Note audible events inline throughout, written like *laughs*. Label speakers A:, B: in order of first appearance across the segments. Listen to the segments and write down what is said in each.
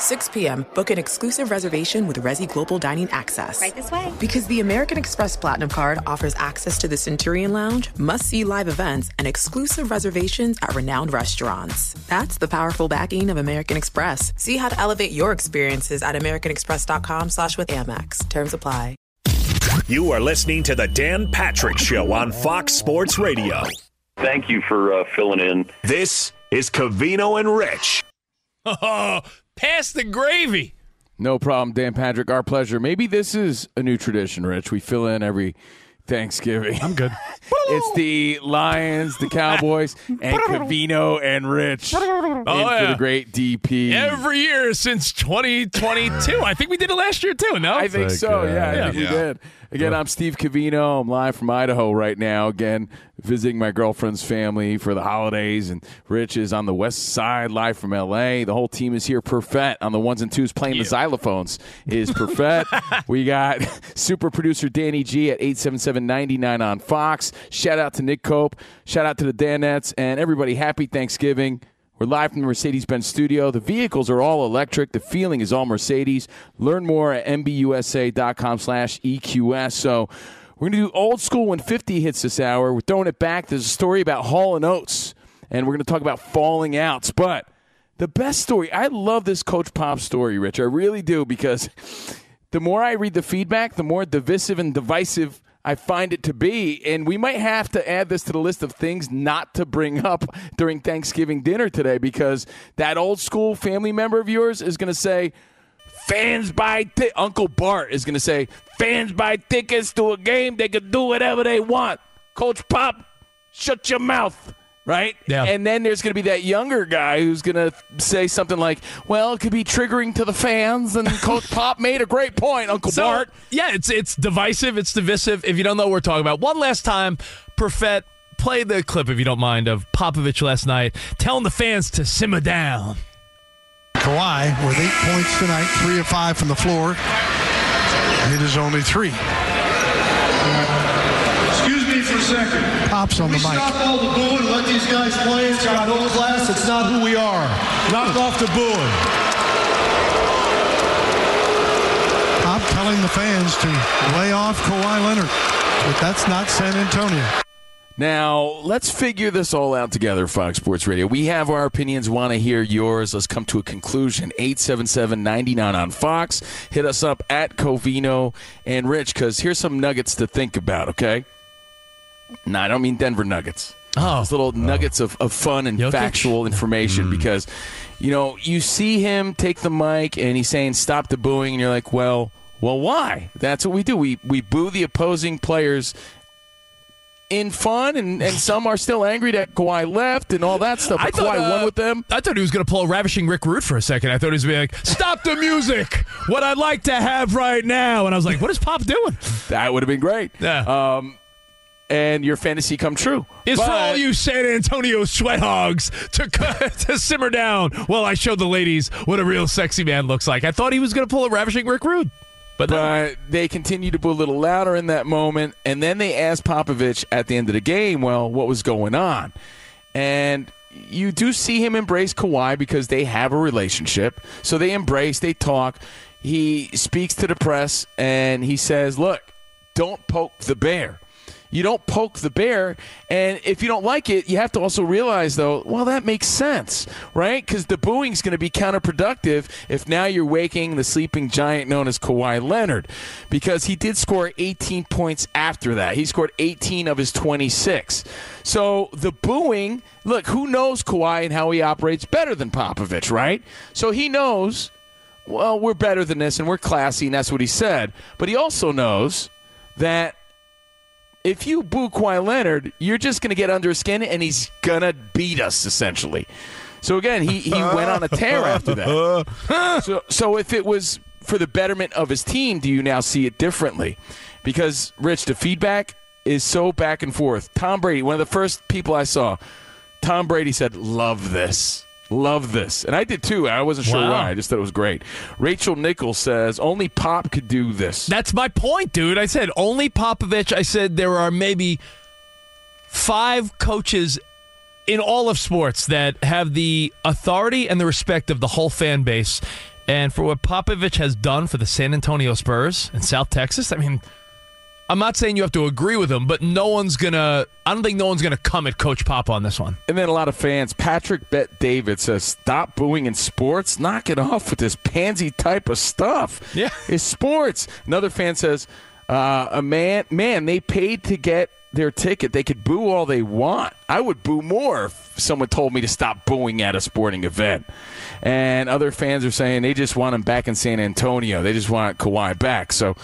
A: 6 p.m., book an exclusive reservation with Resy Global Dining Access.
B: Right this way.
A: Because the American Express Platinum Card offers access to the Centurion Lounge, must see live events, and exclusive reservations at renowned restaurants. That's the powerful backing of American Express. See how to elevate your experiences at AmericanExpress.com slash with Amex. Terms apply.
C: You are listening to the Dan Patrick Show on Fox Sports Radio.
D: Thank you for uh, filling in.
C: This is Covino and Rich. *laughs*
E: Pass the gravy.
F: No problem, Dan Patrick. Our pleasure. Maybe this is a new tradition, Rich. We fill in every Thanksgiving.
E: I'm good. *laughs*
F: it's the Lions, the Cowboys, *laughs* and Covino and Rich
E: Oh,
F: in for the great DP.
E: Every year since 2022. I think we did it last year too, no?
F: I think so. Yeah, I
E: Yeah.
F: think we did. Again, I'm Steve Covino. I'm live from Idaho right now. Again, visiting my girlfriend's family for the holidays, and Rich is on the west side, live from LA. The whole team is here. Perfect on the ones and twos, playing the xylophones is Perfect. *laughs* we got super producer Danny G at 877-99 on Fox. Shout out to Nick Cope. Shout out to the Danettes and everybody. Happy Thanksgiving. We're live from the Mercedes Benz studio. The vehicles are all electric. The feeling is all Mercedes. Learn more at mbusa.com slash EQS. So we're going to do old school when 50 hits this hour. We're throwing it back. There's a story about Hall and Oates, and we're going to talk about falling outs. But the best story, I love this Coach Pop story, Rich. I really do because the more I read the feedback, the more divisive and divisive I find it to be. And we might have to add this to the list of things not to bring up during Thanksgiving dinner today because that old school family member of yours is going to say, Fans buy ti- Uncle Bart is going to say, fans buy tickets to a game. They can do whatever they want. Coach Pop, shut your mouth. Right?
E: Yeah.
F: And then there's going to be that younger guy who's going to say something like, well, it could be triggering to the fans. And *laughs* Coach Pop made a great point, Uncle
E: So,
F: Bart.
E: yeah, it's it's divisive, it's divisive. If you don't know what we're talking about, one last time, Perfect, play the clip if you don't mind of Popovich last night telling the fans to simmer down.
G: Kawhi with eight points tonight, three of five from the floor. And it is only three.
H: Second.
G: Pops on
H: we
G: the mic.
H: Stop all the booing. Let these guys play. It's got old class. It's not who we are. Knock off the booing.
G: Pop telling the fans to lay off Kawhi Leonard. But that's not San Antonio.
F: Now, let's figure this all out together, Fox Sports Radio. We have our opinions, want to hear yours. Let's come to a conclusion. 877 99 on Fox. Hit us up at Covino and Rich, because here's some nuggets to think about, okay? No, I don't mean Denver Nuggets.
E: Oh.
F: Those little nuggets of, of fun and
E: Jokic?
F: factual information because, you know, you see him take the mic and he's saying, stop the booing, and you're like, well, well, why? That's what we do. We, we boo the opposing players in fun, and, and *laughs* some are still angry that Kawhi left and all that stuff. But Kawhi
E: uh,
F: won with them.
E: I thought he was going to pull a ravishing Rick Rude for a second. I thought he was going to be like, "Stop the music! What I'd like to have right now." And I was like, "What is Pop doing?"
F: That would have been great.
E: Yeah.
F: Um, and your fantasy come true.
E: It's for all you San Antonio sweat hogs to *laughs* to simmer down while I showed the ladies what a real sexy man looks like. I thought he was going to pull a ravishing Rick Rude.
F: But, they continue to boo a little louder in that moment, and then they asked Popovich at the end of the game, well, what was going on? And you do see him embrace Kawhi because they have a relationship. So they embrace, they talk. He speaks to the press and he says, Look, don't poke the bear. You don't poke the bear. And if you don't like it, you have to also realize, though, well, that makes sense, right? Because the booing's going to be counterproductive if now you're waking the sleeping giant known as Kawhi Leonard. Because he did score 18 points after that. He scored 18 of his 26. So the booing, look, who knows Kawhi and how he operates better than Popovich, right? So he knows, well, we're better than this and we're classy, and that's what he said. But he also knows that if you boo Kawhi Leonard, you're just going to get under his skin and he's going to beat us, essentially. So again, he, he went on a tear after that. *laughs* So, so if it was for the betterment of his team, do you now see it differently? Because, Rich, the feedback is so back and forth. Tom Brady, one of the first people I saw, Tom Brady said, Love this. Love this. And I did too. I wasn't sure
E: Wow.
F: why. I just thought it was great. Rachel Nichols says, Only Pop could do this.
E: That's my point, dude. I said only Popovich. I said there are maybe five coaches in all of sports that have the authority and the respect of the whole fan base. And for what Popovich has done for the San Antonio Spurs in South Texas, I mean, I'm not saying you have to agree with him, but no one's gonna. I don't think no one's gonna come at Coach Pop on this one.
F: And then a lot of fans. Patrick Bet David says, "Stop booing in sports. Knock it off with this pansy type of stuff.
E: Yeah.
F: it's sports." Another fan says, uh, "A man, man, they paid to get their ticket. They could boo all they want. I would boo more if someone told me to stop booing at a sporting event." And other fans are saying they just want him back in San Antonio. They just want Kawhi back. So.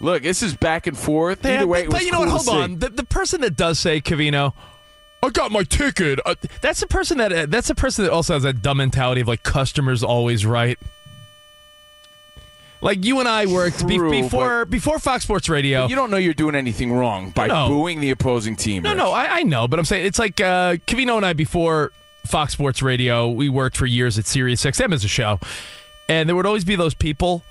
F: Look, this is back and forth. Either
E: Yeah,
F: way,
E: but,
F: it was
E: but you know
F: cool
E: what? Hold on. The, the person that does say Covino, I got my ticket. Uh, that's the person that uh, that's the person that also has that dumb mentality of like customers always right. Like you and I worked be- before before Fox Sports Radio.
F: You don't know you're doing anything wrong by
E: No.
F: booing the opposing team.
E: No, no, I, I know, but I'm saying it's like uh, Covino and I before Fox Sports Radio. We worked for years at Sirius XM as a show, and there would always be those people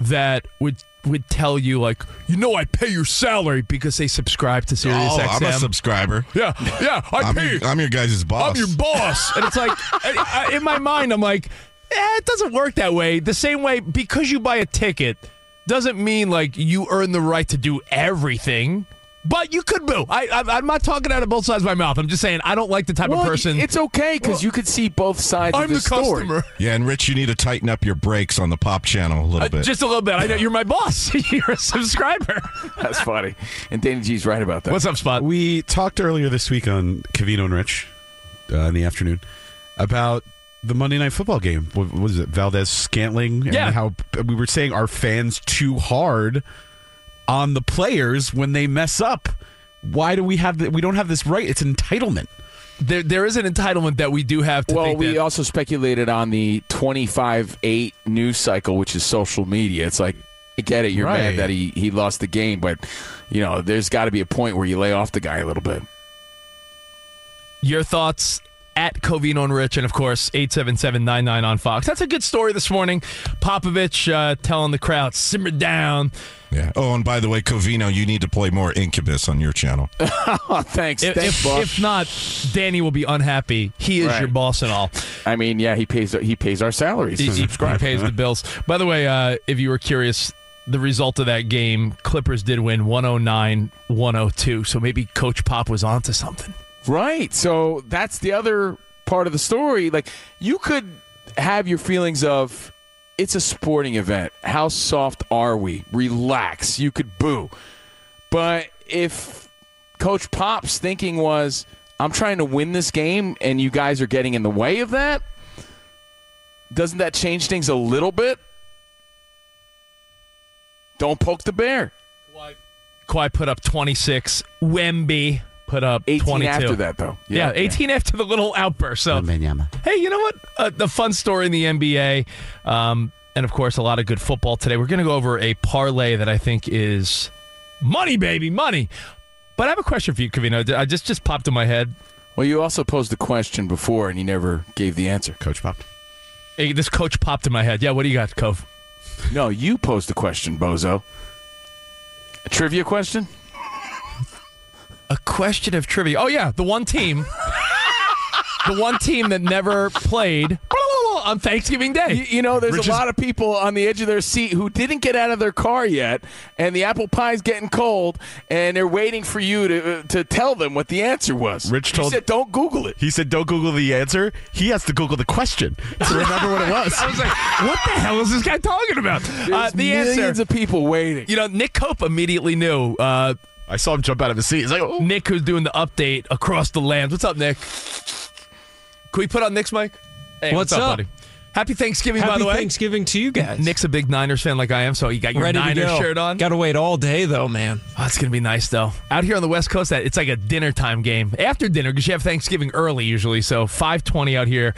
E: that would would tell you like, you know, I pay your salary because they subscribe to Sirius
B: Oh,
E: XM.
B: I'm a subscriber.
E: Yeah, yeah, I
B: I'm
E: pay.
B: your, I'm your guys' boss.
E: I'm your boss, and it's like *laughs* in my mind, I'm like, eh, it doesn't work that way. The same way because you buy a ticket doesn't mean like you earn the right to do everything. But you could boo. I, I, I'm not talking out of both sides of my mouth. I'm just saying I don't like the type
F: Well,
E: of person.
F: It's okay because you could see both sides
E: I'm
F: of the,
E: the
F: story.
E: customer.
B: Yeah, and Rich, you need to tighten up your brakes on the pop channel a little
E: Uh,
B: bit.
E: just a little bit. I know you're my boss. *laughs* you're a subscriber. *laughs*
F: That's funny. And Danny G's right about that.
E: What's up, Spot?
I: We talked earlier this week on Covino and Rich uh, in the afternoon about the Monday Night Football game. What what was it? Valdes-Scantling. And
E: Yeah.
I: how we were saying our fans too hard on the players when they mess up. Why do we have the, we don't have this right? It's entitlement.
E: There, there is an entitlement that we do have to
F: well,
E: think
F: we
E: that.
F: also speculated on the 25-8 news cycle, which is social media. It's like, I get it. You're
I: Right.
F: mad that he, he lost the game, but, you know, there's got to be a point where you lay off the guy a little bit.
E: Your thoughts at Covino and Rich, and of course, 877-99 on Fox. That's a good story this morning. Popovich uh, telling the crowd, simmer down.
B: yeah. Oh, and by the way, Covino, you need to play more Incubus on your channel.
F: Oh, *laughs* thanks.
E: If,
F: Thanks,
E: if,
F: Buck.
E: if not, Danny will be unhappy. He is
F: Right.
E: your boss and all.
F: I mean, yeah, he pays he pays our salaries.
E: He, he- he pays the bills. By the way, uh, if you were curious, the result of that game, Clippers did win 109-102. So maybe Coach Pop was onto something.
F: Right. So that's the other part of the story. Like you could have your feelings of it's a sporting event. How soft are we? Relax. You could boo. But if Coach Pop's thinking was, I'm trying to win this game and you guys are getting in the way of that, doesn't that change things a little bit? Don't poke the bear.
E: Kawhi put up 26. Wemby put up
F: 18
E: 22.
F: after that, though.
E: Yeah,
F: Yeah,
E: 18 after the little outburst. So, hey, you know what? Uh, the fun story in the NBA, um, and of course, a lot of good football today. We're going to go over a parlay that I think is money, baby, money. But I have a question for you, Covino. I just just popped in my head.
F: Well, you also posed the question before and you never gave the answer.
I: Coach popped.
E: Hey, this coach popped in my head. Yeah, what do you got, Cove?
F: No, you posed the question, Bozo. A trivia question?
E: A question of trivia. Oh yeah, the one team, *laughs* the one team that never played on Thanksgiving Day.
F: You, you know, there's a lot of people on the edge of their seat who didn't get out of their car yet, and the apple pie's getting cold, and they're waiting for you to uh, to tell them what the answer was.
I: Rich told-
F: said, "Don't Google it."
I: He said, "Don't Google the answer." He has to Google the question to remember what it *laughs* was.
E: I was like, what the hell is this guy talking about? Uh, the
F: millions
E: answer.
F: of people waiting.
E: You know, Nick Cope immediately knew. Uh,
I: I saw him jump out of his seat. He's like, oh.
E: Nick, who's doing the update across the land. What's up, Nick? Can we put on Nick's mic? Hey,
J: What's
E: what's, up,
J: up?
E: buddy? Happy Thanksgiving, by the way.
J: Thanksgiving to you guys.
E: Nick's a big Niners fan like I am, so you got your
J: Ready to
E: Niners
J: go.
E: shirt on.
J: Got to wait all day though, man.
E: Oh, it's gonna be nice though. Out here on the West Coast, that it's like a dinner time game after dinner because you have Thanksgiving early usually. So five twenty out here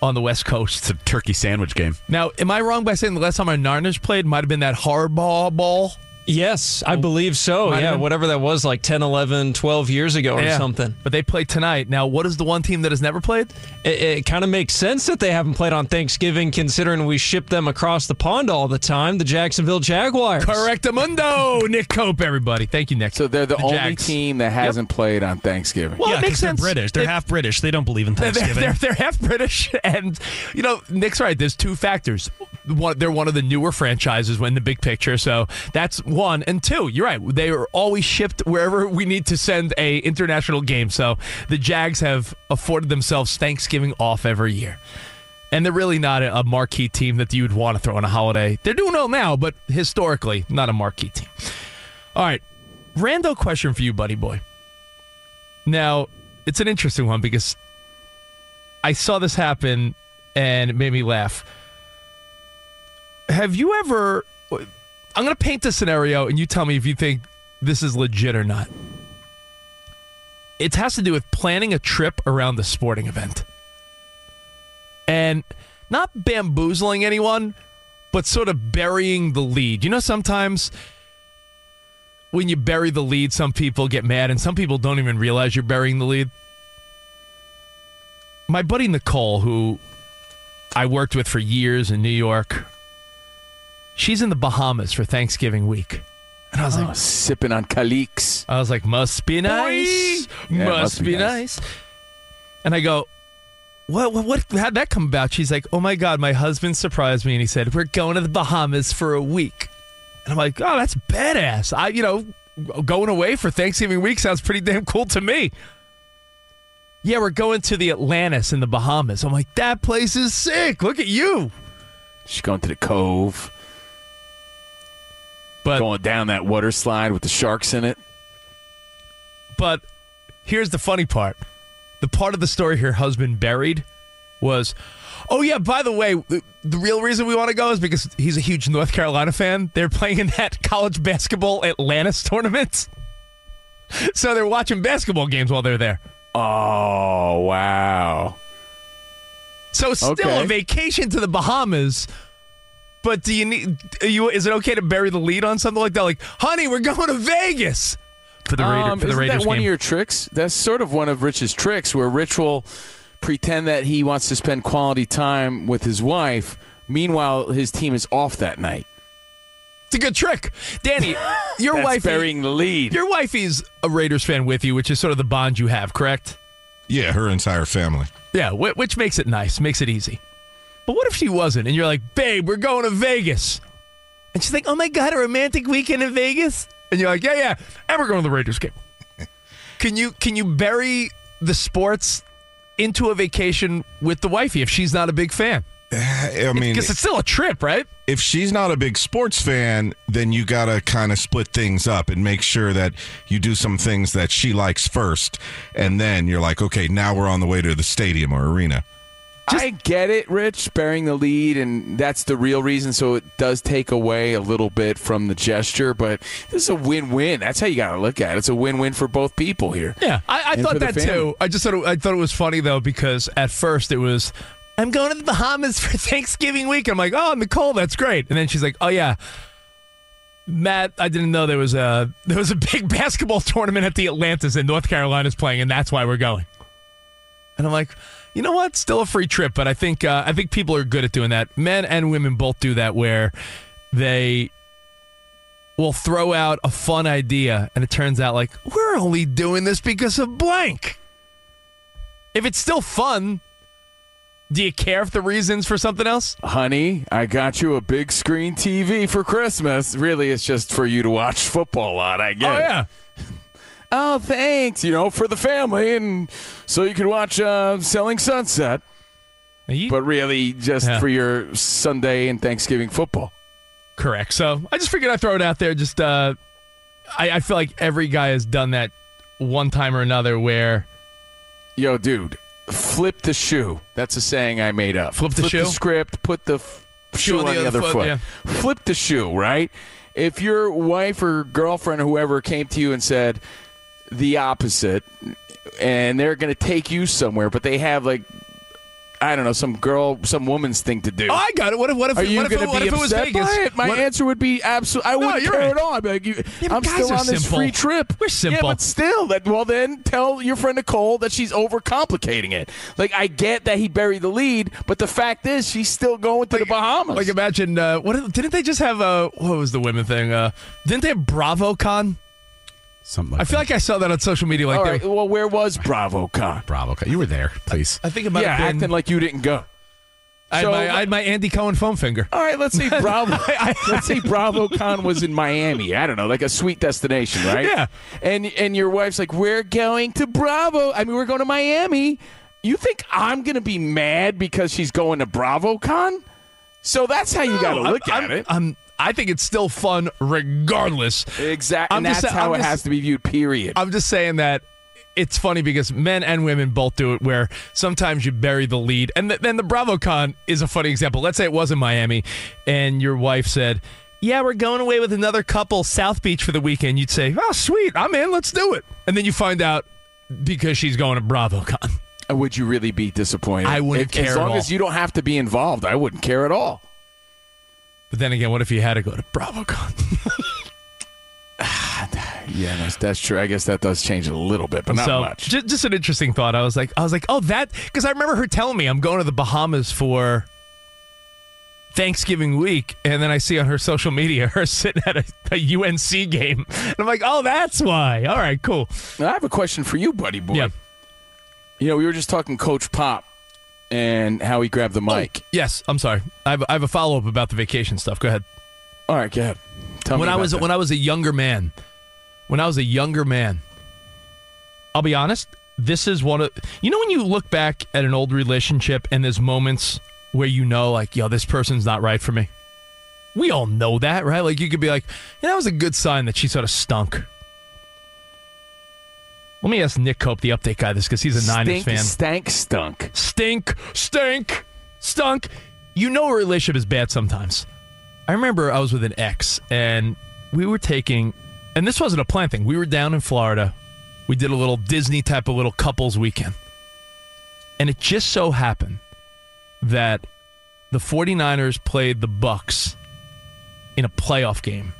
E: on the West Coast.
I: It's a turkey sandwich game.
E: Now, am I wrong by saying the last time our Niners played might have been that Harbaugh Bowl?
J: Yes, I believe so.
E: Might
J: Yeah,
E: been.
J: whatever that was, like 10, 11, 12 years ago or
E: Yeah.
J: something.
E: But they play tonight. Now, what is the one team that has never played?
J: It, it kind of makes sense that they haven't played on Thanksgiving, considering we ship them across the pond all the time. The Jacksonville Jaguars.
E: Correctamundo, Nick Cope, everybody. Thank you, Nick.
F: So they're the,
E: The
F: only
E: Jags.
F: team that hasn't played on Thanksgiving.
E: Well,
K: yeah,
E: it makes
K: because they're
E: sense.
K: British. They're
E: It-
K: half British. They don't believe in *laughs*
E: They're,
K: Thanksgiving.
E: they're, they're half British, and you know Nick's right. There's two factors. One, they're one of the newer franchises in the big picture, so that's one. And two, you're right. They are always shipped wherever we need to send a international game. So the Jags have afforded themselves Thanksgiving off every year. And they're really not a marquee team that you would want to throw on a holiday. They're doing well now, but historically, not a marquee team. All right. Rando question for you, buddy boy. Now, it's an interesting one because I saw this happen and it made me laugh. Have you ever. I'm going to paint the scenario and you tell me if you think this is legit or not. It has to do with planning a trip around the sporting event. And not bamboozling anyone, but sort of burying the lead. You know, sometimes when you bury the lead, some people get mad and some people don't even realize you're burying the lead. My buddy Nicole, who I worked with for years in New York, she's in the Bahamas for Thanksgiving week. And I was
F: Oh,
E: like,
F: sipping on Calix.
E: I was like, must be nice.
F: Yeah,
E: must,
F: must
E: be,
F: be
E: nice. And I go, what, what, what, how'd that come about? She's like, oh my God, my husband surprised me and he said, we're going to the Bahamas for a week. And I'm like, oh, that's badass. I, you know, going away for Thanksgiving week sounds pretty damn cool to me. Yeah, we're going to the Atlantis in the Bahamas. I'm like, that place is sick. Look at you.
F: She's going to the cove.
E: But
F: going down that water slide with the sharks in it.
E: But here's the funny part. The part of the story her husband buried was, oh, yeah, by the way, the, real reason we want to go is because he's a huge North Carolina fan. They're playing in that college basketball Atlantis tournament. *laughs* So they're watching basketball games while they're there.
F: Oh, wow.
E: So still
F: Okay.
E: a vacation to the Bahamas. But do you need? Are you is it okay to bury the lead on something like that? Like, honey, we're going to Vegas for the Raider,
F: Um,
E: for the
F: isn't
E: Raiders
F: that one
E: game.
F: of your tricks? That's sort of one of Rich's tricks, where Rich will pretend that he wants to spend quality time with his wife. Meanwhile, his team is off that night.
E: It's a good trick, Danny. *laughs* Your wife
F: burying the lead.
E: Your wifey's a Raiders fan with you, which is sort of the bond you have, correct?
B: Yeah, her entire family.
E: Yeah, which makes it nice, makes it easy. But what if she wasn't, and you're like, babe, we're going to Vegas, and she's like, oh my god, a romantic weekend in Vegas, and you're like, yeah, yeah, and we're going to the Raiders game. *laughs* can you can you bury the sports into a vacation with the wifey if she's not a big fan?
B: Eh, I mean,
E: because it's still a trip, right?
B: if she's not a big sports fan, then you got to kind of split things up and make sure that you do some things that she likes first. And then you're like, okay, now we're on the way to the stadium or arena.
F: I get it, Rich, bearing the lead, and that's the real reason. So it does take away a little bit from the gesture, but this is a win-win. That's how you got to look at it. It's a win-win for both people here.
E: Yeah, I, I thought that too. I just thought it, I thought it was funny though because at first it was, I'm going to the Bahamas for *laughs* Thanksgiving week. I'm like, oh, Nicole, that's great. And then she's like, oh yeah, Matt, I didn't know there was a there was a big *laughs* basketball tournament at the Atlantis and North Carolina's playing, and that's why we're going. And I'm like, you know what? Still a free trip, but I think uh, I think people are good at doing that. Men and women both do that. Where they will throw out a fun idea, and it turns out like we're only doing this because of blank. If it's still fun, do you care if the reasons for something else?
F: Honey, I got you a big screen TV for Christmas. Really, it's just for you to watch football on, I guess.
E: Oh yeah.
F: Oh, thanks. You know, for the family, and so you can watch uh, Selling Sunset. but really, just
E: Yeah.
F: for your Sunday and Thanksgiving football.
E: Correct. So I just figured I'd throw it out there. Just uh, I, I feel like every guy has done that one time or another where
F: Yo, dude, flip the shoe. That's a saying I made up.
E: Flip the shoe?
F: script, put the f- shoe, on the, other foot.
E: yeah.
F: Flip the shoe, right? If your wife or girlfriend or whoever came to you and said the opposite, and they're going to take you somewhere, but they have like, I don't know, some girl, some woman's thing to do.
E: Oh, I got it. What if what if
F: Are you
E: what if, it, what if it was Vegas?
F: it? My
E: What-
F: answer would be absolutely. I wouldn't
E: right.
F: at be like, you,
E: yeah,
F: I'm still on this
E: simple.
F: free trip.
E: We're simple.
F: Yeah, but still, that well, then tell your friend Nicole that she's overcomplicating it. Like I get that he buried the lead, but the fact is, she's still going to the Bahamas.
E: Like imagine uh, what didn't they just have uh, what was the women thing? Uh, didn't they have BravoCon?
I: Something like
E: I feel like I saw that on social media. Like
F: All
E: they-
F: right, well, where was BravoCon?
I: BravoCon. You were there, please.
E: I think it might
F: Yeah,
E: been.
F: acting like you didn't go.
E: I, had my, I had my Andy Cohen foam finger.
F: All right, let's say *laughs* Bravo. *laughs* let's say BravoCon was in Miami. I don't know, like a sweet destination, right?
E: Yeah.
F: And and your wife's like, "We're going to Bravo. I mean, we're going to Miami." You think I'm gonna be mad because she's going to BravoCon? So that's how you got to look
E: I'm,
F: at
E: I'm,
F: it.
E: I'm, I think it's still fun regardless.
F: Exactly. And that's
E: sa-
F: how
E: I'm
F: it
E: just-
F: has to be viewed. Period.
E: I'm just saying that it's funny because men and women both do it where sometimes you bury the lead. And th- then the BravoCon is a funny example. Let's say it was in Miami and your wife said, Yeah, we're going away with another couple, South Beach for the weekend. You'd say, Oh, sweet, I'm in, let's do it. And then you find out because she's going to BravoCon.
F: Uh, would you really be disappointed?
E: I wouldn't
F: If-
E: care
F: As long as you don't have to be involved, I wouldn't care at all.
E: But then again, what if you had to go to BravoCon? *sighs*
F: Yeah, that's, that's true. I guess that does change a little bit, but not
E: so,
F: much.
E: Just, just an interesting thought. I was like, I was like, oh, that because I remember her telling me I'm going to the Bahamas for Thanksgiving week, and then I see on her social media *laughs* her sitting at a, a UNC game, and I'm like, oh, that's why. All right, cool.
F: Now, I have a question for you, buddy boy.
E: Yeah.
F: You know, we were just talking Coach Pop and how he grabbed the oh, mic.
E: Yes, I'm sorry. I have, I have a follow up about the vacation stuff. Go ahead.
F: All right, go ahead. Tell
E: when
F: me
E: I was
F: that.
E: when I was a younger man, when I was a younger man, I'll be honest. This is one of you know when you look back at an old relationship and there's moments where you know like yo this person's not right for me. We all know that, right? Like you could be like, yeah, that was a good sign that she sort of stunk. Let me ask Nick Cope, the update guy, this because he's a Niners
F: Stink,
E: fan.
F: Stank, stunk.
E: Stink, stink, stunk. You know a relationship is bad sometimes. I remember I was with an ex and we were taking, and this wasn't a plan thing. We were down in Florida. We did a little Disney type of little couples weekend. And it just so happened that the 49ers played the Bucs in a playoff game.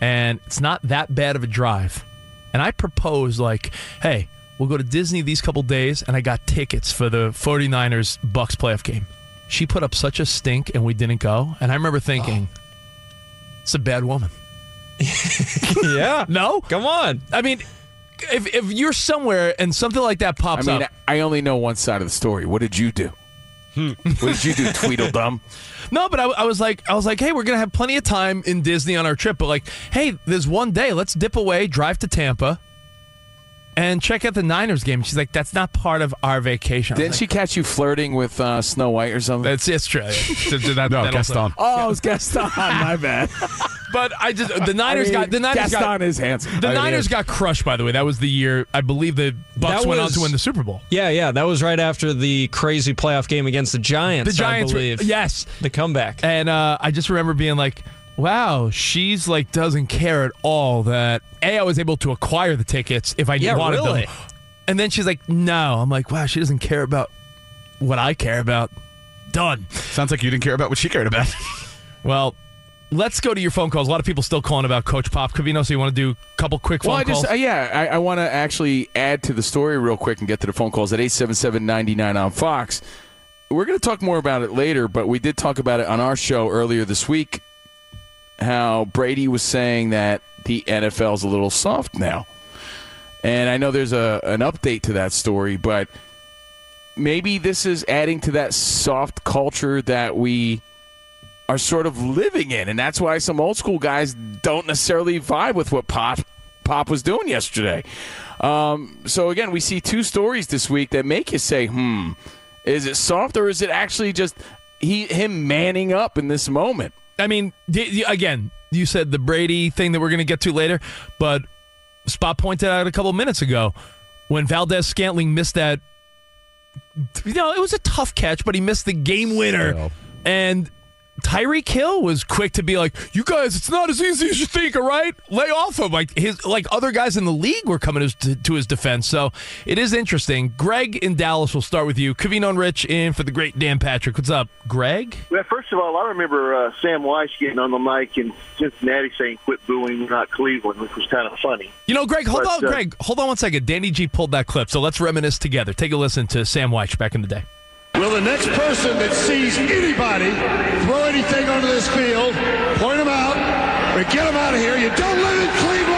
E: And it's not that bad of a drive. And I proposed like, hey, we'll go to Disney these couple days and I got tickets for the 49ers Bucs playoff game. She put up such a stink and we didn't go. And I remember thinking, oh. it's a bad woman. *laughs*
J: yeah. *laughs*
E: No?
J: Come on.
E: I mean, if, if you're somewhere and something like that pops I
F: mean,
E: up.
F: I only know one side of the story. What did you do? What did you do, Tweedledum?
E: No, but I, I was like, I was like, hey, we're gonna have plenty of time in Disney on our trip, but like, hey, there's one day, let's dip away, drive to Tampa, and check out the Niners game. She's like, that's not part of our vacation. I was
F: Didn't she catch you flirting with uh, Snow White or something?
E: That's it's true. That- *laughs*
I: No,
E: that also-
I: Gaston.
F: Oh, it was Gaston. *laughs* My bad.
E: But I just the Niners
F: I mean,
E: got the Niners
F: Gaston
E: got
F: is handsome.
E: the
F: I mean,
E: Niners got crushed. By the way, that was the year I believe the Bucs
J: That
E: went on
J: was-
E: to win the Super Bowl.
J: Yeah, yeah. That was right after the crazy playoff game against the Giants.
E: The Giants,
J: I
E: were-
J: believe.
E: yes,
J: The comeback.
E: and uh, I just remember being like, "Wow, she's like doesn't care at all that a I was able to acquire the tickets if I
J: Yeah,
E: wanted
J: really?
E: them." And then she's like, "No," I'm like, "Wow, she doesn't care about what I care about." Done.
I: Sounds like you didn't care about what she cared about. *laughs*
E: Well, let's go to your phone calls. A lot of people still calling about Coach Pop Covino. So you want to do a couple quick phone
F: Well, I
E: calls?
F: just uh, yeah, I, I want to actually add to the story real quick and get to the phone calls at 877-99 on Fox. We're going to talk more about it later, but we did talk about it on our show earlier this week. How Brady was saying that the NFL's a little soft now. And I know there's a an update to that story, but maybe this is adding to that soft culture that we are sort of living in, and that's why some old school guys don't necessarily vibe with what Pop Pop was doing yesterday. Um, so again, we see two stories this week that make you say, "Hmm, is it soft or is it actually just he him manning up in this moment?"
E: I mean, again, you said the Brady thing that we're going to get to later, but Spot pointed out a couple minutes ago when Valdes-Scantling missed that. You know, it was a tough catch, but he missed the game winner. And Tyreek Hill was quick to be like, "You guys, it's not as easy as you think. All right, lay off him." Like his, like other guys in the league were coming to, to his defense. So it is interesting. Greg in Dallas will start with you. Covino and Rich in for the great Dan Patrick. What's up, Greg?
K: Well, first of all, I remember uh, Sam Wyche getting on the mic in Cincinnati saying, "Quit booing, not Cleveland," which was kind of funny.
E: You know, Greg, hold
K: But,
E: on,
K: uh,
E: Greg, hold on one second. Danny G pulled that clip, so let's reminisce together. Take a listen to Sam Wyche back in the day.
H: The next person that sees anybody throw anything onto this field, point them out, or get them out of here? You don't live in Cleveland.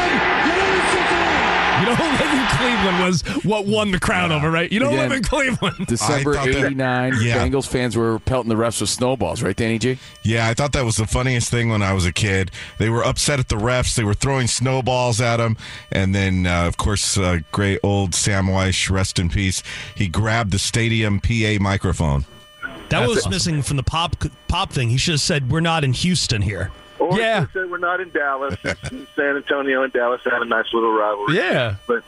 H: You
E: don't live in Cleveland was what won the crown over, right? You don't
F: Again,
E: live in Cleveland. *laughs*
F: December
B: I thought that-
F: '89,
B: Yeah.
F: Bengals fans were pelting the refs with snowballs, right, Danny G?
B: Yeah, I thought that was the funniest thing when I was a kid. They were upset at the refs. They were throwing snowballs at them. And then, uh, of course, uh, great old Sam Wyche, rest in peace, he grabbed the stadium PA microphone.
L: That
E: That's
L: was
E: awesome.
L: missing from the pop pop thing. He should have said, "We're not in Houston here."
K: Or
E: Yeah.
K: said we're not in Dallas. *laughs* San Antonio and Dallas have a nice little rivalry.
E: Yeah.
K: But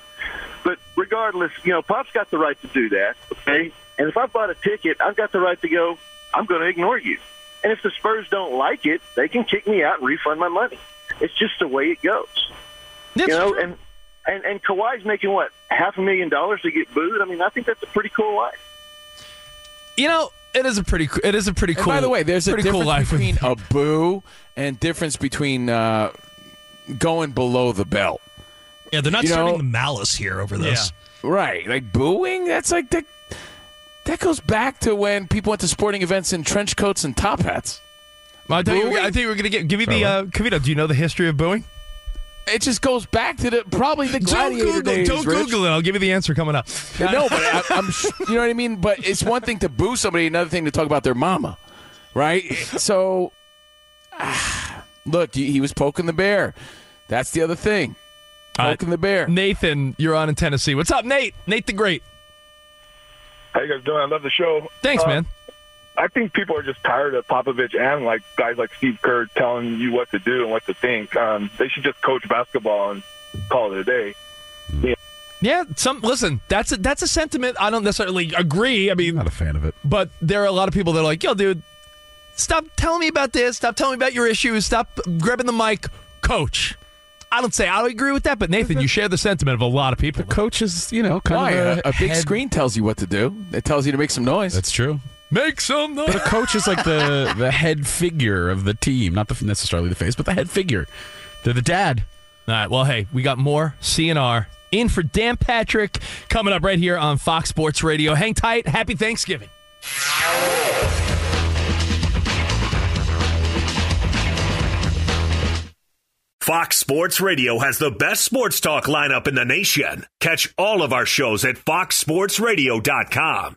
K: but regardless, you know, Pop's got the right to do that. Okay. And if I bought a ticket, I've got the right to go. I'm going to ignore you. And if the Spurs don't like it, they can kick me out and refund my money. It's just the way it goes.
E: That's
K: you know,
E: true.
K: and and and Kawhi's making what half a million dollars to get booed. I mean, I think that's a pretty cool life.
E: You know, it is a pretty, it is a pretty
F: And
E: cool.
F: by the way, there's a
E: pretty
F: difference
E: cool life.
F: between a boo and difference between uh, going below the belt.
L: Yeah, they're not
F: You know-
L: starting the malice here over this.
F: Right, like booing. That's like that. That goes back to when people went to sporting events in trench coats and top hats.
E: I think,
F: Booing?
E: I think we're gonna get. Give me the uh, Covino. Do you know the history of booing?
F: It just goes back to the probably the
E: Don't Google.
F: days.
E: don't
F: Rich.
E: Google it. I'll give you the answer coming up.
F: No, but I, I'm. You know what I mean. But it's one thing to boo somebody, another thing to talk about their mama, right? So, ah, look, he, he was poking the bear. That's the other thing.
E: Uh,
F: Poking the bear.
E: Nathan, you're on in Tennessee. What's up, Nate? Nate the Great.
M: How you guys doing? I love the show.
E: Thanks,
M: Uh,
E: man.
M: I think people are just tired of Popovich and like guys like Steve Kerr telling you what to do and what to think. Um, they should just coach basketball and call it a day.
E: Yeah, Yeah, some listen. That's a, that's a sentiment I don't necessarily agree. I mean,
I: Not a fan of it.
E: but there are a lot of people that are like, "Yo, dude, stop telling me about this. Stop telling me about your issues. Stop grabbing the mic, coach." I don't say I don't agree with that, but Nathan, you share the sentiment of a lot of people.
I: The Coach is, you know, kind
F: Why?
I: of
F: A, a big
I: head-
F: screen tells you what to do. It tells you to make some noise.
I: That's true.
E: Make some noise.
I: But a coach is like the the head figure of the team, not the necessarily the face, but the head figure. They're the dad.
E: All right. Well, hey, we got more CNR in for Dan Patrick coming up right here on Fox Sports Radio. Hang tight. Happy Thanksgiving.
C: Fox Sports Radio has the best sports talk lineup in the nation. Catch all of our shows at foxsportsradio.com.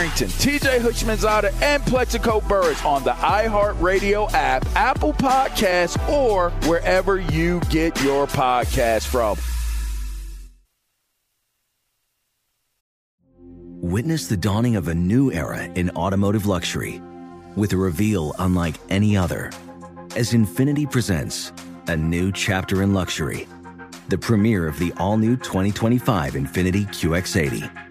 N: TJ Houshmandzadeh, and Plaxico Burress on the iHeartRadio app, Apple Podcasts, or wherever you get your podcast from.
O: Witness the dawning of a new era in automotive luxury with a reveal unlike any other as Infiniti presents a new chapter in luxury, the premiere of the all new 2025 Infiniti QX80.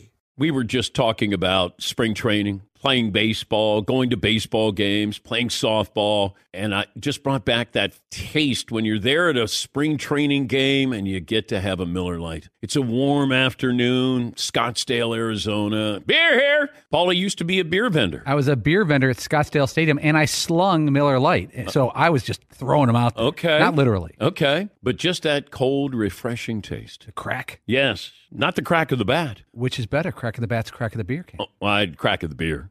P: We were just talking about spring training, playing baseball, going to baseball games, playing softball, and I just brought back that taste when you're there at a spring training game and you get to have a Miller Lite. It's a warm afternoon, Scottsdale, Arizona. Beer here. Paula used to be a beer vendor.
Q: I was a beer vendor at Scottsdale Stadium, and I slung Miller Lite, uh-huh. so I was just throwing them out. There.
P: Okay.
Q: not literally.
P: Okay, but just that cold, refreshing taste.
Q: The crack.
P: Yes, not the crack of the bat.
Q: Which is better, crack of the bats, crack of the beer can?
P: Oh, well, I'd crack of the beer.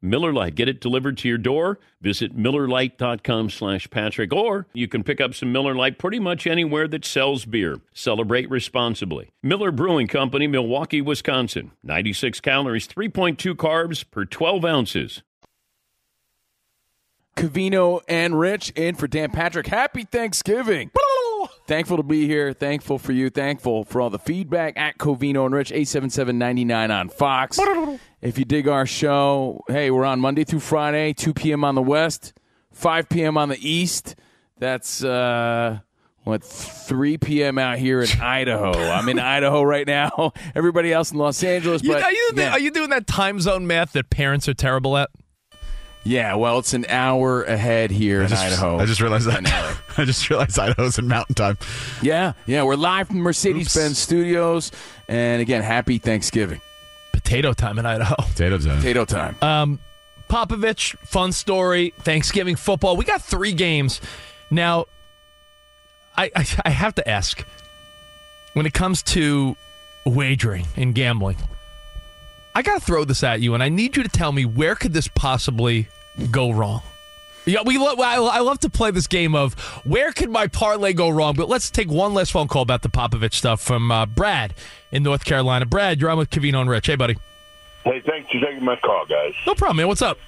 P: Miller Lite. Get it delivered to your door. Visit MillerLite.com slash Patrick. Or you can pick up some Miller Lite pretty much anywhere that sells beer. Celebrate responsibly. Miller Brewing Company, Milwaukee, Wisconsin. 96 calories, 3.2 carbs per 12 ounces.
F: Covino and Rich in for Dan Patrick. Happy Thanksgiving. Thankful to be here. Thankful for you. Thankful for all the feedback at Covino and Rich, 877-99 on Fox. If you dig our show, hey, we're on Monday through Friday, 2 p.m. on the West, 5 p.m. on the East. That's, uh, what, 3 p.m. out here in *laughs* Idaho. I'm in Idaho right now. *laughs* Everybody else in Los Angeles.
E: You-
F: But,
E: are, you,
F: yeah.
E: are you doing that time zone math that parents are terrible at?
F: Yeah, well, it's an hour ahead here
I: I
F: in
I: just,
F: Idaho.
I: I just realized that.
F: And LA. *laughs*
I: I just realized Idaho's in Mountain Time.
F: Yeah, yeah, we're live from Mercedes Benz Studios, and again, happy Thanksgiving.
E: Potato time in Idaho. *laughs*
I: Potato time.
F: Potato time.
E: Um, Popovich, fun story. Thanksgiving football. We got three games now. I, I I have to ask when it comes to wagering and gambling. I got to throw this at you, and I need you to tell me where could this possibly go wrong. Yeah, we. Lo- I, I love to play this game of where could my parlay go wrong. But let's take one last phone call about the Popovich stuff from uh, Brad in North Carolina. Brad, you're on with Covino and Rich. Hey, buddy.
R: Hey, thanks for taking my call, guys.
E: No problem, man. What's up?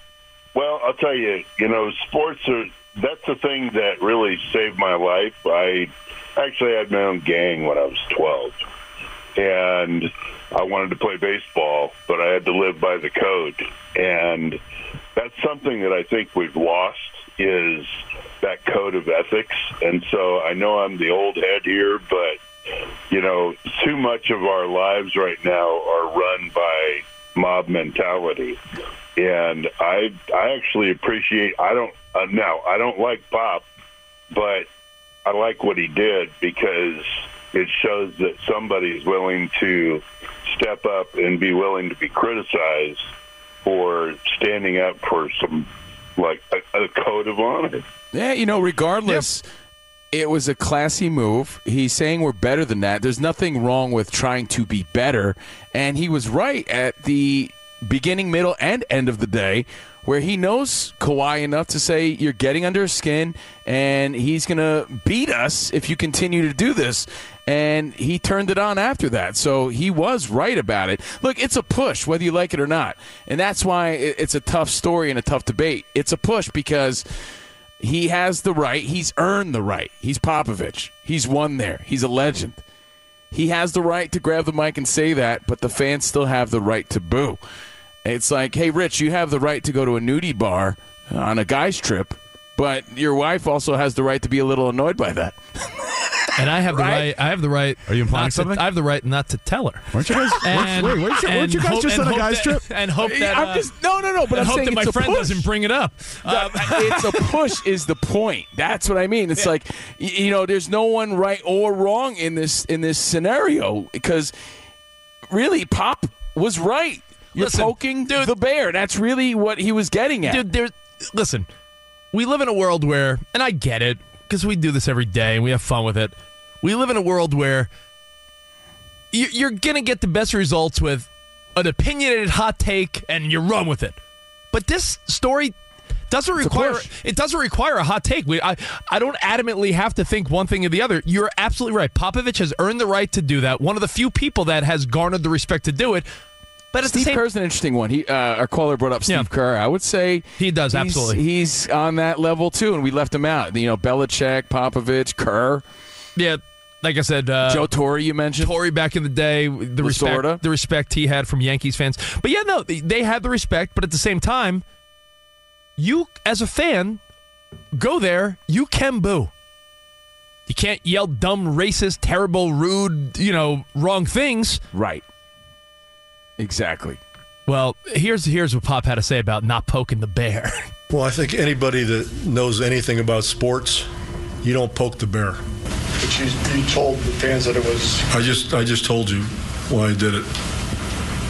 R: Well, I'll tell you, you know, sports are that's the thing that really saved my life. I actually had my own gang when I was 12. And I wanted to play baseball, but I had to live by the code. And that's something that I think we've lost is that code of ethics. And so I know I'm the old head here, but you know, too much of our lives right now are run by mob mentality. And I I actually appreciate I don't uh, now I don't like Pop, but I like what he did because it shows that somebody's willing to step up and be willing to be criticized for standing up for some like a, a code of honor.
F: Yeah, you know, regardless, it was a classy move. He's saying we're better than that. There's nothing wrong with trying to be better. And he was right at the beginning, middle, and end of the day where he knows Kawhi enough to say you're getting under his skin and he's going to beat us if you continue to do this. And he turned it on after that. So he was right about it. Look, it's a push, whether you like it or not. And that's why it's a tough story and a tough debate. It's a push because he has the right. He's earned the right. He's Popovich. He's won there. He's a legend. He has the right to grab the mic and say that, but the fans still have the right to boo. It's like, hey, Rich, you have the right to go to a nudie bar on a guy's trip, but your wife also has the right to be a little annoyed by that.
E: And I have the
F: Right?
E: right. I have the right.
I: Are you implying
E: not to-
I: something?
E: I have the right not to tell her.
I: Weren't you guys?
E: And-
I: wait, weren't you, weren't you guys
E: hope-
I: just on a guys
E: that-
I: trip?
E: And hope that
F: I'm
E: uh,
F: just no, no, no. But
E: and
F: I'm
E: hope
F: saying
E: that my
F: it's a
E: friend
F: push.
E: doesn't bring it up. Um, *laughs*
F: it's a push is the point. That's what I mean. It's like you know, there's no one right or wrong in this in this scenario because really, Pop was right. You're
E: Listen,
F: poking the bear. That's really what he was getting at.
E: Dude, there's listen. We live in a world where, and I get it because we do this every day and we have fun with it. We live in a world where you- you're gonna get the best results with an opinionated hot take and you run with it. But this story doesn't require it doesn't require a hot take. We, I I don't adamantly have to think one thing or the other. You're absolutely right. Popovich has earned the right to do that. One of the few people that has garnered the respect to do it. But
F: Steve
E: the same
F: Kerr's an interesting one. He, uh, our caller brought up Steve
E: Yeah.
F: Kerr. I would say
E: He does,
F: he's-
E: absolutely.
F: He's on that level too, and we left him out. You know, Belichick, Popovich, Kerr,
E: Yeah, like I said, uh,
F: Joe Torre. You mentioned.
E: Torre back in the day, the
F: Lasorda.
E: respect, the respect he had from Yankees fans. But yeah, no, they- they had the respect. But at the same time, you as a fan go there, you can boo. You can't yell dumb, racist, terrible, rude, you know, wrong things.
F: Right. Exactly.
E: Well, here's here's what Pop had to say about not poking the bear. *laughs*
S: Well, I think anybody that knows anything about sports, you don't poke the bear.
H: But you, you told the fans that it was.
S: I just I just told you why I did it.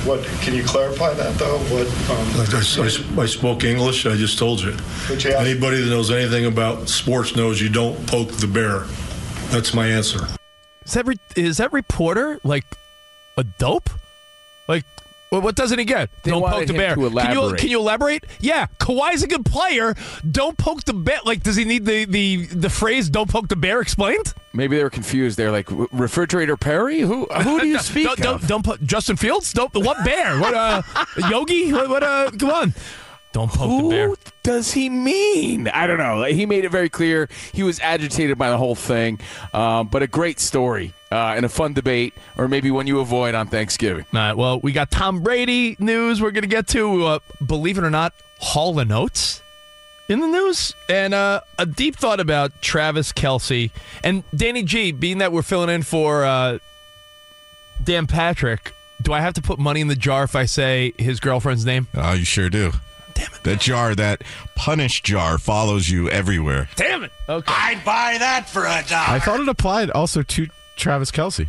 H: What? Can you clarify that though? What? Um,
S: Like I, I- I spoke English. I just told you.
H: You
S: Anybody that knows anything about sports knows you don't poke the bear. That's my answer.
E: Is that re- is that reporter like a dope? Like, what, what doesn't he get?
F: They
E: Don't poke the bear. Can you
F: elaborate.
E: can you elaborate? Yeah, Kawhi's a good player. Don't poke the bear. Like, does he need the the the phrase "Don't poke the bear" explained?
F: Maybe they were confused. They're like, refrigerator Perry? Who who do you *laughs* speak
E: don't, don't, don't put Justin Fields. Don't what bear? What uh Yogi? What, what uh? Come on. Don't poke
F: Who
E: the bear.
F: does he mean? I don't know. He made it very clear he was agitated by the whole thing, um, but a great story uh, and a fun debate, or maybe one you avoid on Thanksgiving.
E: All right. Well, we got Tom Brady news. We're gonna get to. Uh, believe it or not, Hall and Oates in the news, and uh, a deep thought about Travis Kelce and Danny G. Being that we're filling in for uh, Dan Patrick, do I have to put money in the jar if I say his girlfriend's name?
B: Oh, you sure do. Damn it. That jar, that punish jar, follows you everywhere.
E: Damn it. Okay.
L: I'd buy that for a dollar.
I: I thought it applied also to Travis Kelce.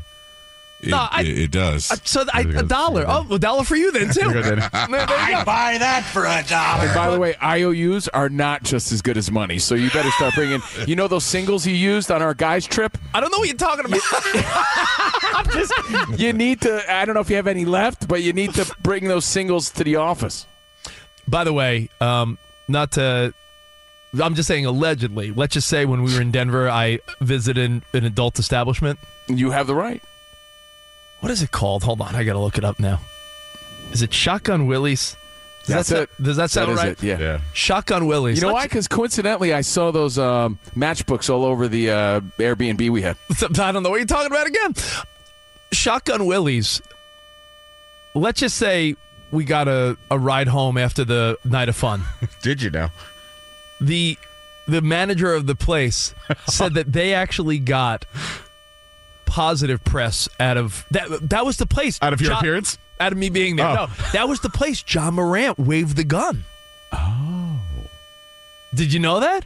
B: It,
E: No, I-
B: it, it does.
E: Uh, so I, a dollar. Oh, a dollar for you then too.
I: Here you go, Danny.
E: There- there you go.
L: I'd buy that for a dollar.
F: And by the way, IOUs are not just as good as money, so you better start bringing. You know those singles you used on our guys trip?
E: I don't know what you're talking about. *laughs*
F: I'm just. You need to. I don't know if you have any left, but you need to bring those singles to the office.
E: By the way, um, not to. I'm just saying allegedly. Let's just say when we were in Denver, I visited an adult establishment.
F: You have the right.
E: What is it called? Hold on, I gotta look it up now. Is it Shotgun Willie's? Does
F: That's
E: that,
F: it.
E: Does that sound
F: is
E: right?
F: it, Yeah.
E: Shotgun Willie's.
F: You know why?
E: Let's-
F: Because coincidentally, I saw those um, matchbooks all over the uh, Airbnb we had. *laughs*
E: I don't know what you're talking about again. Shotgun Willie's. Let's just say we got a, a ride home after the night of fun. *laughs*
I: Did you now?
E: The the manager of the place *laughs* said that they actually got positive press out of that that was the place
I: Out of your
E: John-
I: appearance?
E: out of me being there
I: Oh.
E: no that was the place ja morant waved the gun
F: Oh.
E: did you know that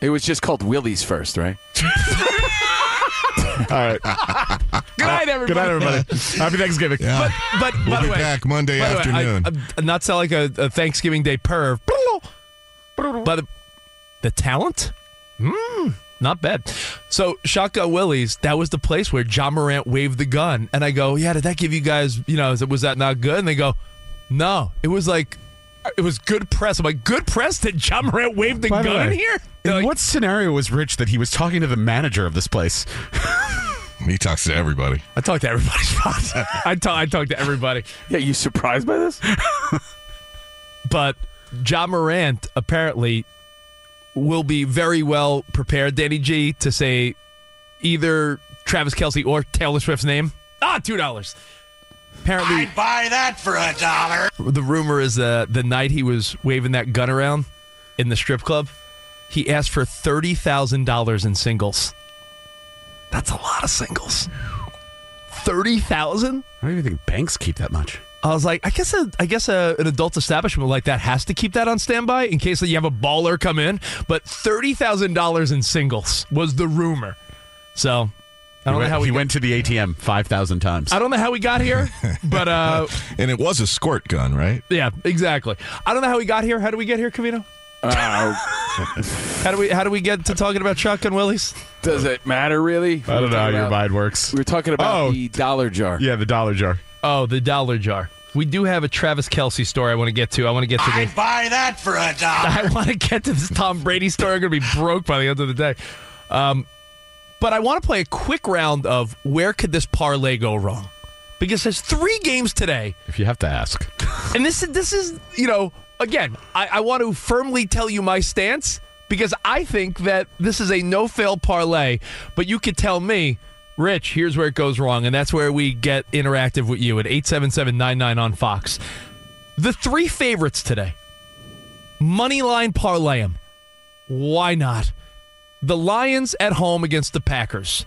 F: It was just called Willie's first, right? *laughs*
I: All right. *laughs*
E: good night everybody
I: Good night, everybody. Happy Thanksgiving.
E: but but
B: We'll
E: the
B: be
E: way,
B: back Monday
E: by the way, I-
B: afternoon.
E: I'm not sound like a, a Thanksgiving Day perv, but the, the talent, mm, Not bad. So Shotgun Willie's, that was the place where Ja Morant waved the gun. And I go, yeah, did that give you guys, you know, was that not good? And they go, no. It was like, it was good press. I'm like, good press that Ja Morant waved the
I: By the
E: gun
I: way,
E: here?
I: In what scenario was Rich that he was talking to the manager of this place?
B: he talks to everybody.
E: I talk to everybody. *laughs* I talk. I talk to everybody.
F: Yeah, you surprised by this?
E: but Ja Morant apparently will be very well prepared, Danny G, to say either Travis Kelce or Taylor Swift's name. Ah, two dollars. Apparently,
T: I'd buy that for a dollar.
E: the rumor is that the night he was waving that gun around in the strip club, he asked for thirty thousand dollars in singles. That's a lot of singles. Thirty thousand.
I: I don't even think banks keep that much.
E: I was like, I guess a, I guess a, an adult establishment like that has to keep that on standby in case that you have a baller come in. But thirty thousand dollars in singles was the rumor. So I don't
I: went,
E: know how we
I: he
E: got,
I: went to the ATM five thousand times.
E: I don't know how we got here, *laughs* but uh,
B: and it was a squirt gun, right?
E: yeah, exactly. I don't know how we got here. How do we get here, Covino?
F: Uh, *laughs*
E: How do we how do we get to talking about shotgun willies?
F: Does it matter really?
I: I don't know how your mind works.
F: We are talking about
I: Oh.
F: the dollar jar.
I: Yeah, the dollar jar.
E: Oh, the dollar jar. We do have a Travis Kelce story I want to get to. I want to get to the
T: I'd buy that for a dollar. *laughs*
E: I want to get to this Tom Brady story. I'm going to be broke by the end of the day. Um, but I want to play a quick round of where could this parlay go wrong? Because there's three games today,
I: If you have to ask. *laughs*
E: and this is this is you know again I, I want to firmly tell you my stance because I think that this is a no fail parlay. But you could tell me. Rich, here's where it goes wrong, and that's where we get interactive with you at 877-99 on Fox. The three favorites today. Money line parlay 'em. Why not? The Lions at home against the Packers.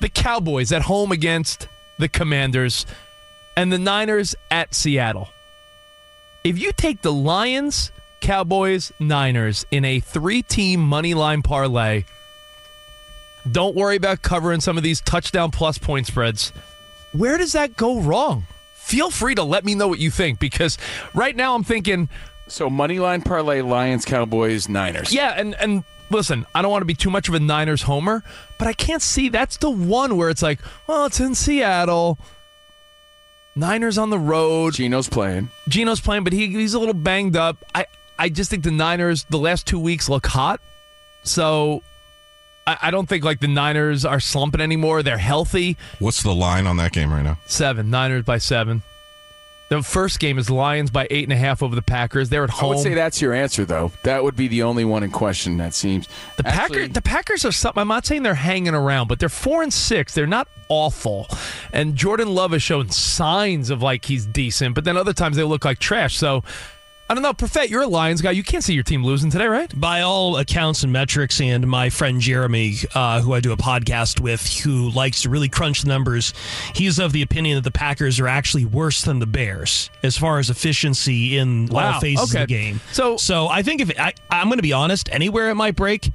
E: The Cowboys at home against the Commanders. And the Niners at Seattle. If you take the Lions, Cowboys, Niners in a three team money line parlay, don't worry about covering some of these touchdown plus point spreads. Where does that go wrong? Feel free to let me know what you think because right now I'm thinking
F: So money line parlay, Lions, Cowboys, Niners.
E: yeah, and and listen, I don't want to be too much of a Niners homer, but I can't see that's the one where it's like, well, it's in Seattle. Niners on the road.
F: Geno's playing.
E: Geno's playing, but he, he's a little banged up. I I just think the Niners the last two weeks look hot, so I, I don't think like the Niners are slumping anymore. They're healthy.
B: What's the line on that game right now?
E: Seven Niners by seven. The first game is Lions by eight and a half over the Packers. They're at home.
F: I would say that's your answer, though. That would be the only one in question. That seems
E: The Packers, the Packers are something. I'm not saying they're hanging around, but they're four and six. They're not awful, and Jordan Love has shown signs of like he's decent, but then other times they look like trash. So I don't know. Perfect, you're a Lions guy. You can't see your team losing today, right?
L: By all accounts and metrics, and my friend Jeremy, uh, who I do a podcast with, who likes to really crunch the numbers, he's of the opinion that the Packers are actually worse than the Bears as far as efficiency in
E: Wow,
L: all phases
E: okay.
L: of the game.
E: So,
L: so I think if it, I, I'm going to be honest, anywhere it might break,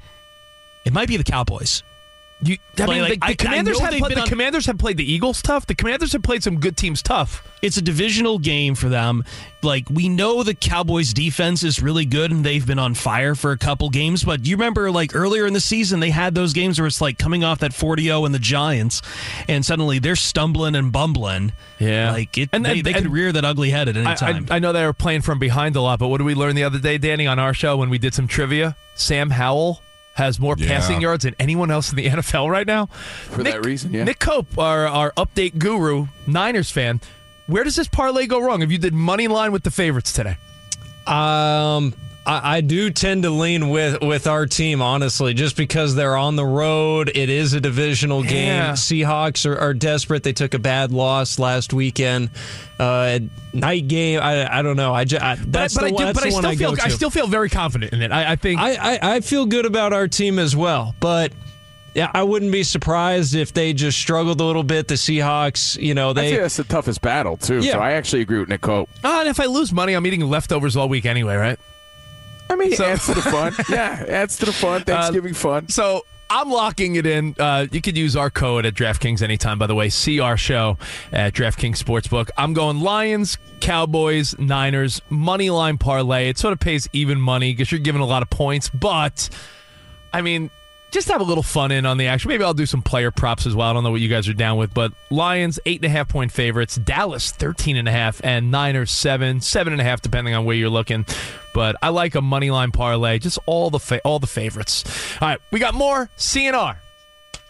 L: it might be the Cowboys.
E: You, I mean,
L: Like,
E: the,
L: I-
E: Commanders
L: I
E: have played, the
L: on-
E: Commanders have played the Eagles tough. The Commanders have played some good teams tough.
L: It's a divisional game for them. Like we know the Cowboys defense is really good and they've been on fire for a couple games, but you remember like earlier in the season they had those games where it's like coming off that 40-0 and the Giants and suddenly they're stumbling and bumbling.
E: Yeah.
L: Like it
E: And-
L: they,
E: and-
L: they could rear that ugly head at any time.
E: I, I know they were playing from behind a lot, but what did we learn the other day, Danny, on our show when we did some trivia? Sam Howell has more
B: Yeah.
E: passing yards than anyone else in the *laughs* NFL right now.
F: For that reason, yeah.
E: Nick Cope, our, our update guru, Niners fan, where does this parlay go wrong? If you did money line with the favorites today,
J: Um, I, I do tend to lean with with our team, honestly, just because they're on the road. It is a divisional game.
E: Yeah.
J: Seahawks are, are desperate. They took a bad loss last weekend. Uh, night game. I, I don't know. I, just, I that's
E: but,
J: the
E: I, do,
J: that's
E: but I
J: one
E: still
J: I
E: feel
J: to.
E: I still feel very confident in it. I, I think
J: I, I, I feel good about our team as well, but yeah, I wouldn't be surprised if they just struggled a little bit. The Seahawks, you know,
F: I
J: they
F: think that's the toughest battle too.
J: Yeah.
F: So I actually agree with Nick Cope.
E: Oh, and if I lose money, I'm eating leftovers all week anyway, right?
F: I mean,
E: So-
F: adds to the fun. *laughs* yeah, adds to the fun. Thanksgiving fun.
E: So I'm locking it in. Uh, you could use our code at DraftKings anytime, by the way. See our show at DraftKings Sportsbook. I'm going Lions, Cowboys, Niners, money line parlay. It sort of pays even money because you're giving a lot of points. But, I mean, just have a little fun in on the action. Maybe I'll do some player props as well. I don't know what you guys are down with, but Lions eight and a half point favorites, Dallas thirteen and a half, and Niners seven, seven and a half, depending on where you're looking. But I like a money line parlay, just all the fa- all the favorites. All right, we got more C&R.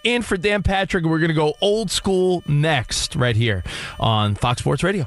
E: In for Dan Patrick, we're going to go old school next, right here on Fox Sports Radio.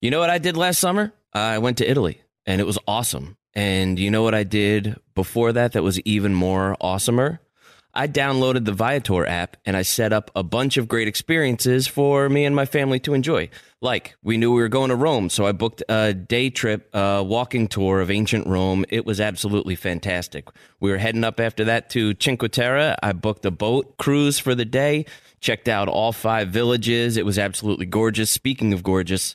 U: You know what I did last summer? I went to Italy and it was awesome. And you know what I did before that that was even more awesomer? I downloaded the Viator app and I set up a bunch of great experiences for me and my family to enjoy. Like, we knew we were going to Rome, so I booked a day trip, a walking tour of ancient Rome. It was absolutely fantastic. We were heading up after that to Cinque Terre. I booked a boat cruise for the day, checked out all five villages. It was absolutely gorgeous. Speaking of gorgeous,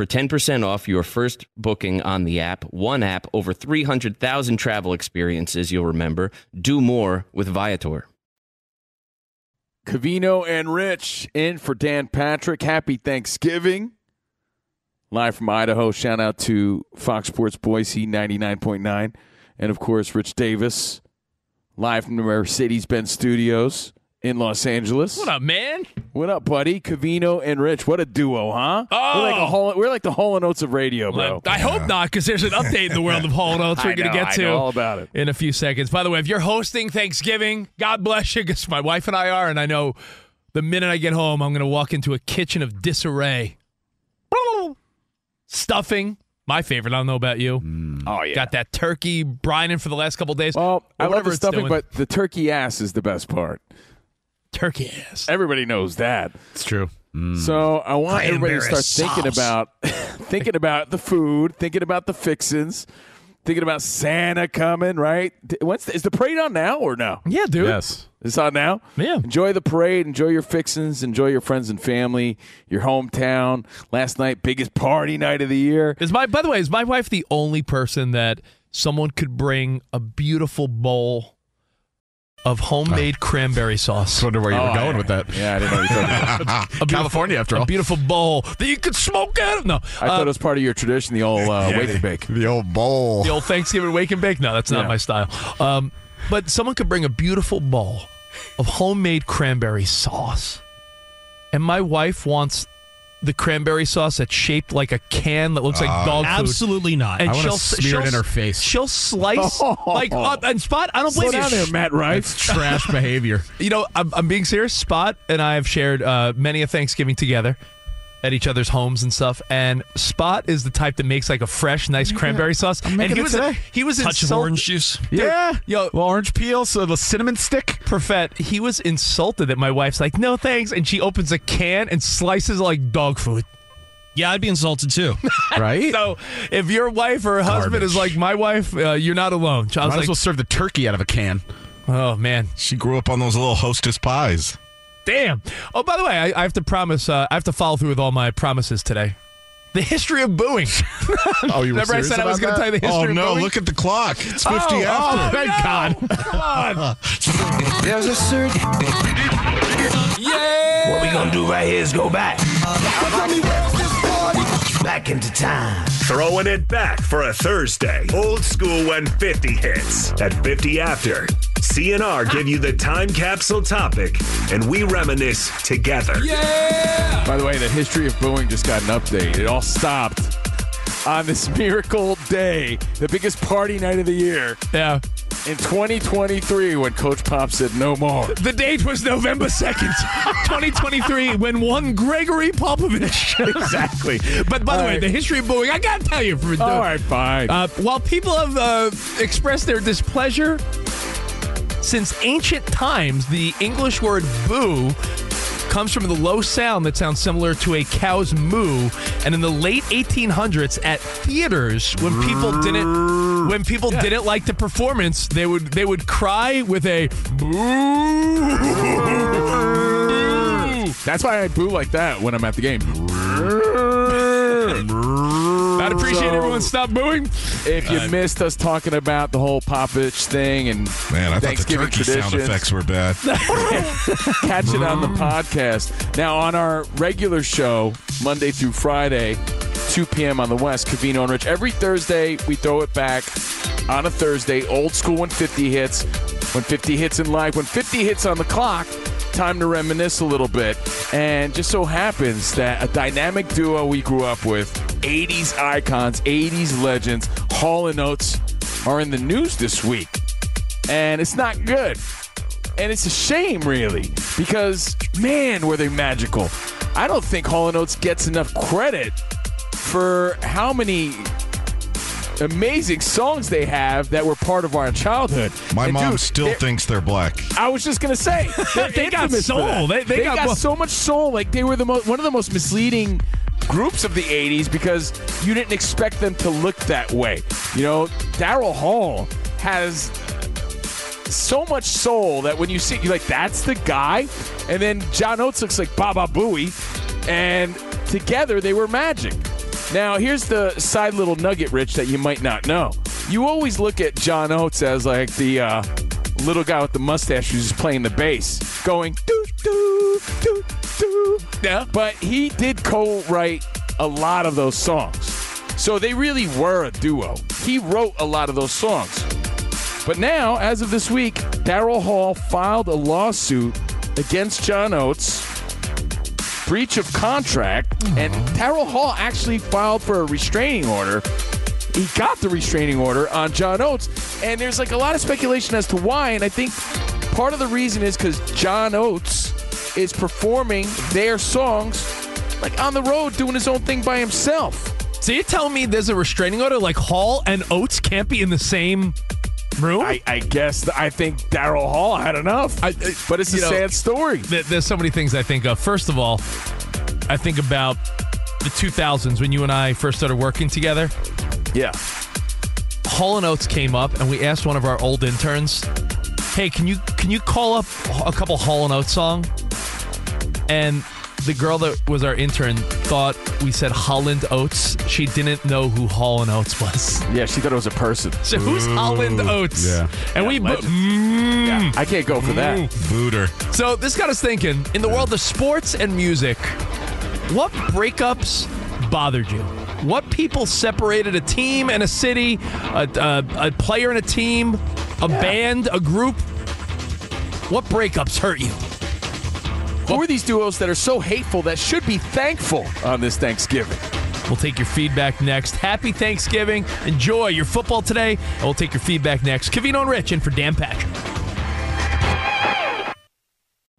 U: for 10% off your first booking on the app. One app, over 300,000 travel experiences you'll remember. Do more with Viator.
F: Covino and Rich in for Dan Patrick. Happy Thanksgiving. Live from Idaho. Shout out to Fox Sports Boise 99.9. And of course, Rich Davis, live from the Mercedes Benz Studios in Los Angeles.
E: What up, man?
F: What up, buddy? Covino and Rich. What a duo, huh?
E: Oh.
F: We're like, a oh. whole, we're like the Hall and Oates of radio, bro.
E: I hope not, because there's an update in the world of Hall and Oates *laughs* we're going to get to
F: all about it.
E: in a few seconds. By the way, if you're hosting Thanksgiving, God bless you, because my wife and I are, and I know the minute I get home, I'm going to walk into a kitchen of disarray. Stuffing, my favorite. I don't know about you. Mm.
F: Oh, yeah.
E: Got that turkey brining for the last couple days.
F: Well, I love the stuffing,
E: doing.
F: but the turkey ass is the best part.
L: Turkey ass.
F: Everybody knows that.
I: It's true. Mm.
F: So I want everybody to
L: Cranberry
F: start thinking about *laughs* thinking about the food, thinking about the fixins, thinking about Santa coming. Right? When's the, is the parade on now or no?
L: Yeah, dude.
I: Yes.
F: It's on now.
L: Yeah.
F: Enjoy the parade. Enjoy your fixins. Enjoy your friends and family. Your hometown. Last night, biggest party night of the year.
E: Is my by the way, is my wife the only person that someone could bring a beautiful bowl of homemade cranberry sauce?
I: I wonder where you were
F: Oh,
I: going
F: yeah.
I: with that.
F: Yeah, I didn't know you thought *laughs*
E: A beautiful-
I: California, after all.
E: A beautiful bowl that you could smoke out of. No,
F: I thought
E: uh,
F: it was part of your tradition, the old uh, wake and bake.
I: The old bowl.
E: the old Thanksgiving wake and bake. No, that's not
F: Yeah.
E: my style. Um, but someone could bring a beautiful bowl of homemade cranberry sauce, and my wife wants the cranberry sauce that's shaped like a can that looks like dog food.
L: Absolutely not.
E: And
I: I wanna
E: she'll
I: smear it
E: she'll-
I: in her face.
E: She'll slice *laughs* like uh, and Spot. I don't
F: Slow
E: blame
F: down
E: you.
F: there, Matt Rife.
I: It's trash behavior. *laughs*
E: You know, I'm, I'm being serious. Spot and I have shared uh, many a Thanksgiving together at each other's homes and stuff. And Spot is the type that makes like a fresh, nice cranberry sauce. and
I: making
E: he
I: it
E: was
I: today.
E: he was
L: Touch of
E: insult-
L: orange juice.
I: Yeah.
E: Yo,
I: Well, orange peel, so the cinnamon stick.
E: Perfect, he was insulted that my wife's like, no thanks, and she opens a can and slices like dog food.
L: Yeah, I'd be insulted too. *laughs*
I: Right?
E: So if your wife or husband is
I: Garbage.
E: like my wife, uh, you're not alone. I
I: Might
E: like,
I: as well serve the turkey out of a can.
E: oh man,
B: She grew up on those little hostess pies.
E: Damn. Oh, by the way, I, I have to promise. Uh, I have to follow through with all my promises today. The history of booing. *laughs*
I: Oh, you were
E: Remember I
I: serious
E: said I was
I: about
E: going to tell you the
B: Oh
E: history of
B: no!
E: booing?
B: Look at the clock. It's fifty
E: oh,
B: after.
E: Oh,
I: Thank God.
E: Come on. *laughs*
T: There's a certain.
E: Yeah.
T: What we gonna do right here is go back. Back into time.
C: Throwing it back for a Thursday. Old school when 50 hits. At 50 after, C&R give you the time capsule topic, and we reminisce together. Yeah!
F: By the way, the history of booing just got an update. It all stopped on this *laughs* miracle day, the biggest party night of the year
E: Yeah.
F: in 2023 when Coach Pop said no more.
E: The date was November 2nd, *laughs* 2023, when one Gregory Popovich. *laughs*
F: exactly.
E: But by the
F: All
E: way,
F: right.
E: the history of booing, I got to tell you. For,
F: All right, fine.
E: Uh, while people have uh, expressed their displeasure since ancient times, the English word boo comes from the low sound that sounds similar to a cow's moo. And in the late 1800s, at theaters, when people didn't when people didn't like the performance, they would they would cry with a boo.
F: That's why I boo like that when I'm at the game. *laughs*
E: I'd appreciate
F: So-
E: everyone stop booing.
F: If you uh, missed us talking about the whole Popovich thing and
B: Man, I thought the
F: Thanksgiving
B: turkey
F: traditions,
B: sound effects were bad. *laughs*
F: catch it on the podcast. Now, on our regular show, Monday through Friday, 2 p.m. on the West, Cavino and Rich. Every Thursday, we throw it back on a Thursday, old school when 50 hits. When 50 hits in live, when 50 hits on the clock, time to reminisce a little bit. And just so happens that a dynamic duo we grew up with, 80s icons, 80s legends, Hall and Oates, are in the news this week. And it's not good. And it's a shame, really, because man, were they magical. I don't think Hall & Oates gets enough credit for how many amazing songs they have that were part of our childhood.
B: My
F: And
B: mom
F: dude,
B: still
F: they're-
B: thinks they're black.
F: I was just gonna say *laughs* they're
E: got soul.
F: that.
E: They- they got mo-
F: so much soul. Like they were the mo- one of the most misleading groups of the '80s because you didn't expect them to look that way. You know, Daryl Hall has so much soul that when you see you're like, that's the guy. And then John Oates looks like Baba Booey, and together they were magic. Now, here's the side little nugget, Rich, that you might not know. You always look at John Oates as like the uh, little guy with the mustache who's just playing the bass, going doo doo doo doo. Yeah. But he did co-write a lot of those songs, so they really were a duo. He wrote a lot of those songs. But now, as of this week, Daryl Hall filed a lawsuit against John Oates, breach of contract, and Daryl Hall actually filed for a restraining order. He got the restraining order on John Oates, and there's like a lot of speculation as to why. And I think part of the reason is because John Oates is performing their songs like on the road, doing his own thing by himself.
E: So you're telling me there's a restraining order like Hall and Oates can't be in the same room?
F: I, I guess I think Daryl Hall had enough.
E: I,
F: but it's a
E: you know,
F: sad story.
E: th- There's so many things I think of. First of all, I think about the 2000s when you and I first started working together.
F: Yeah.
E: Hall and Oates came up, and we asked one of our old interns, "Hey, can you can you call up a couple Hall and Oates song?" And the girl that was our intern thought we said Holland Oates. She didn't know who Holland Oates was.
F: Yeah, she thought it was a person.
E: So who's Holland Oates?
I: Yeah.
E: And we bo- Mm.
F: Yeah, I can't go for that.
B: Booter.
E: So this got us thinking in the world of sports and music, what breakups bothered you? What people separated a team and a city, a, a, a player and a team, a band, a group? What breakups hurt you?
F: Who are these duos that are so hateful that should be thankful on this Thanksgiving?
E: We'll take your feedback next. Happy Thanksgiving. Enjoy your football today, and we'll take your feedback next. Covino and Rich in for Dan Patrick.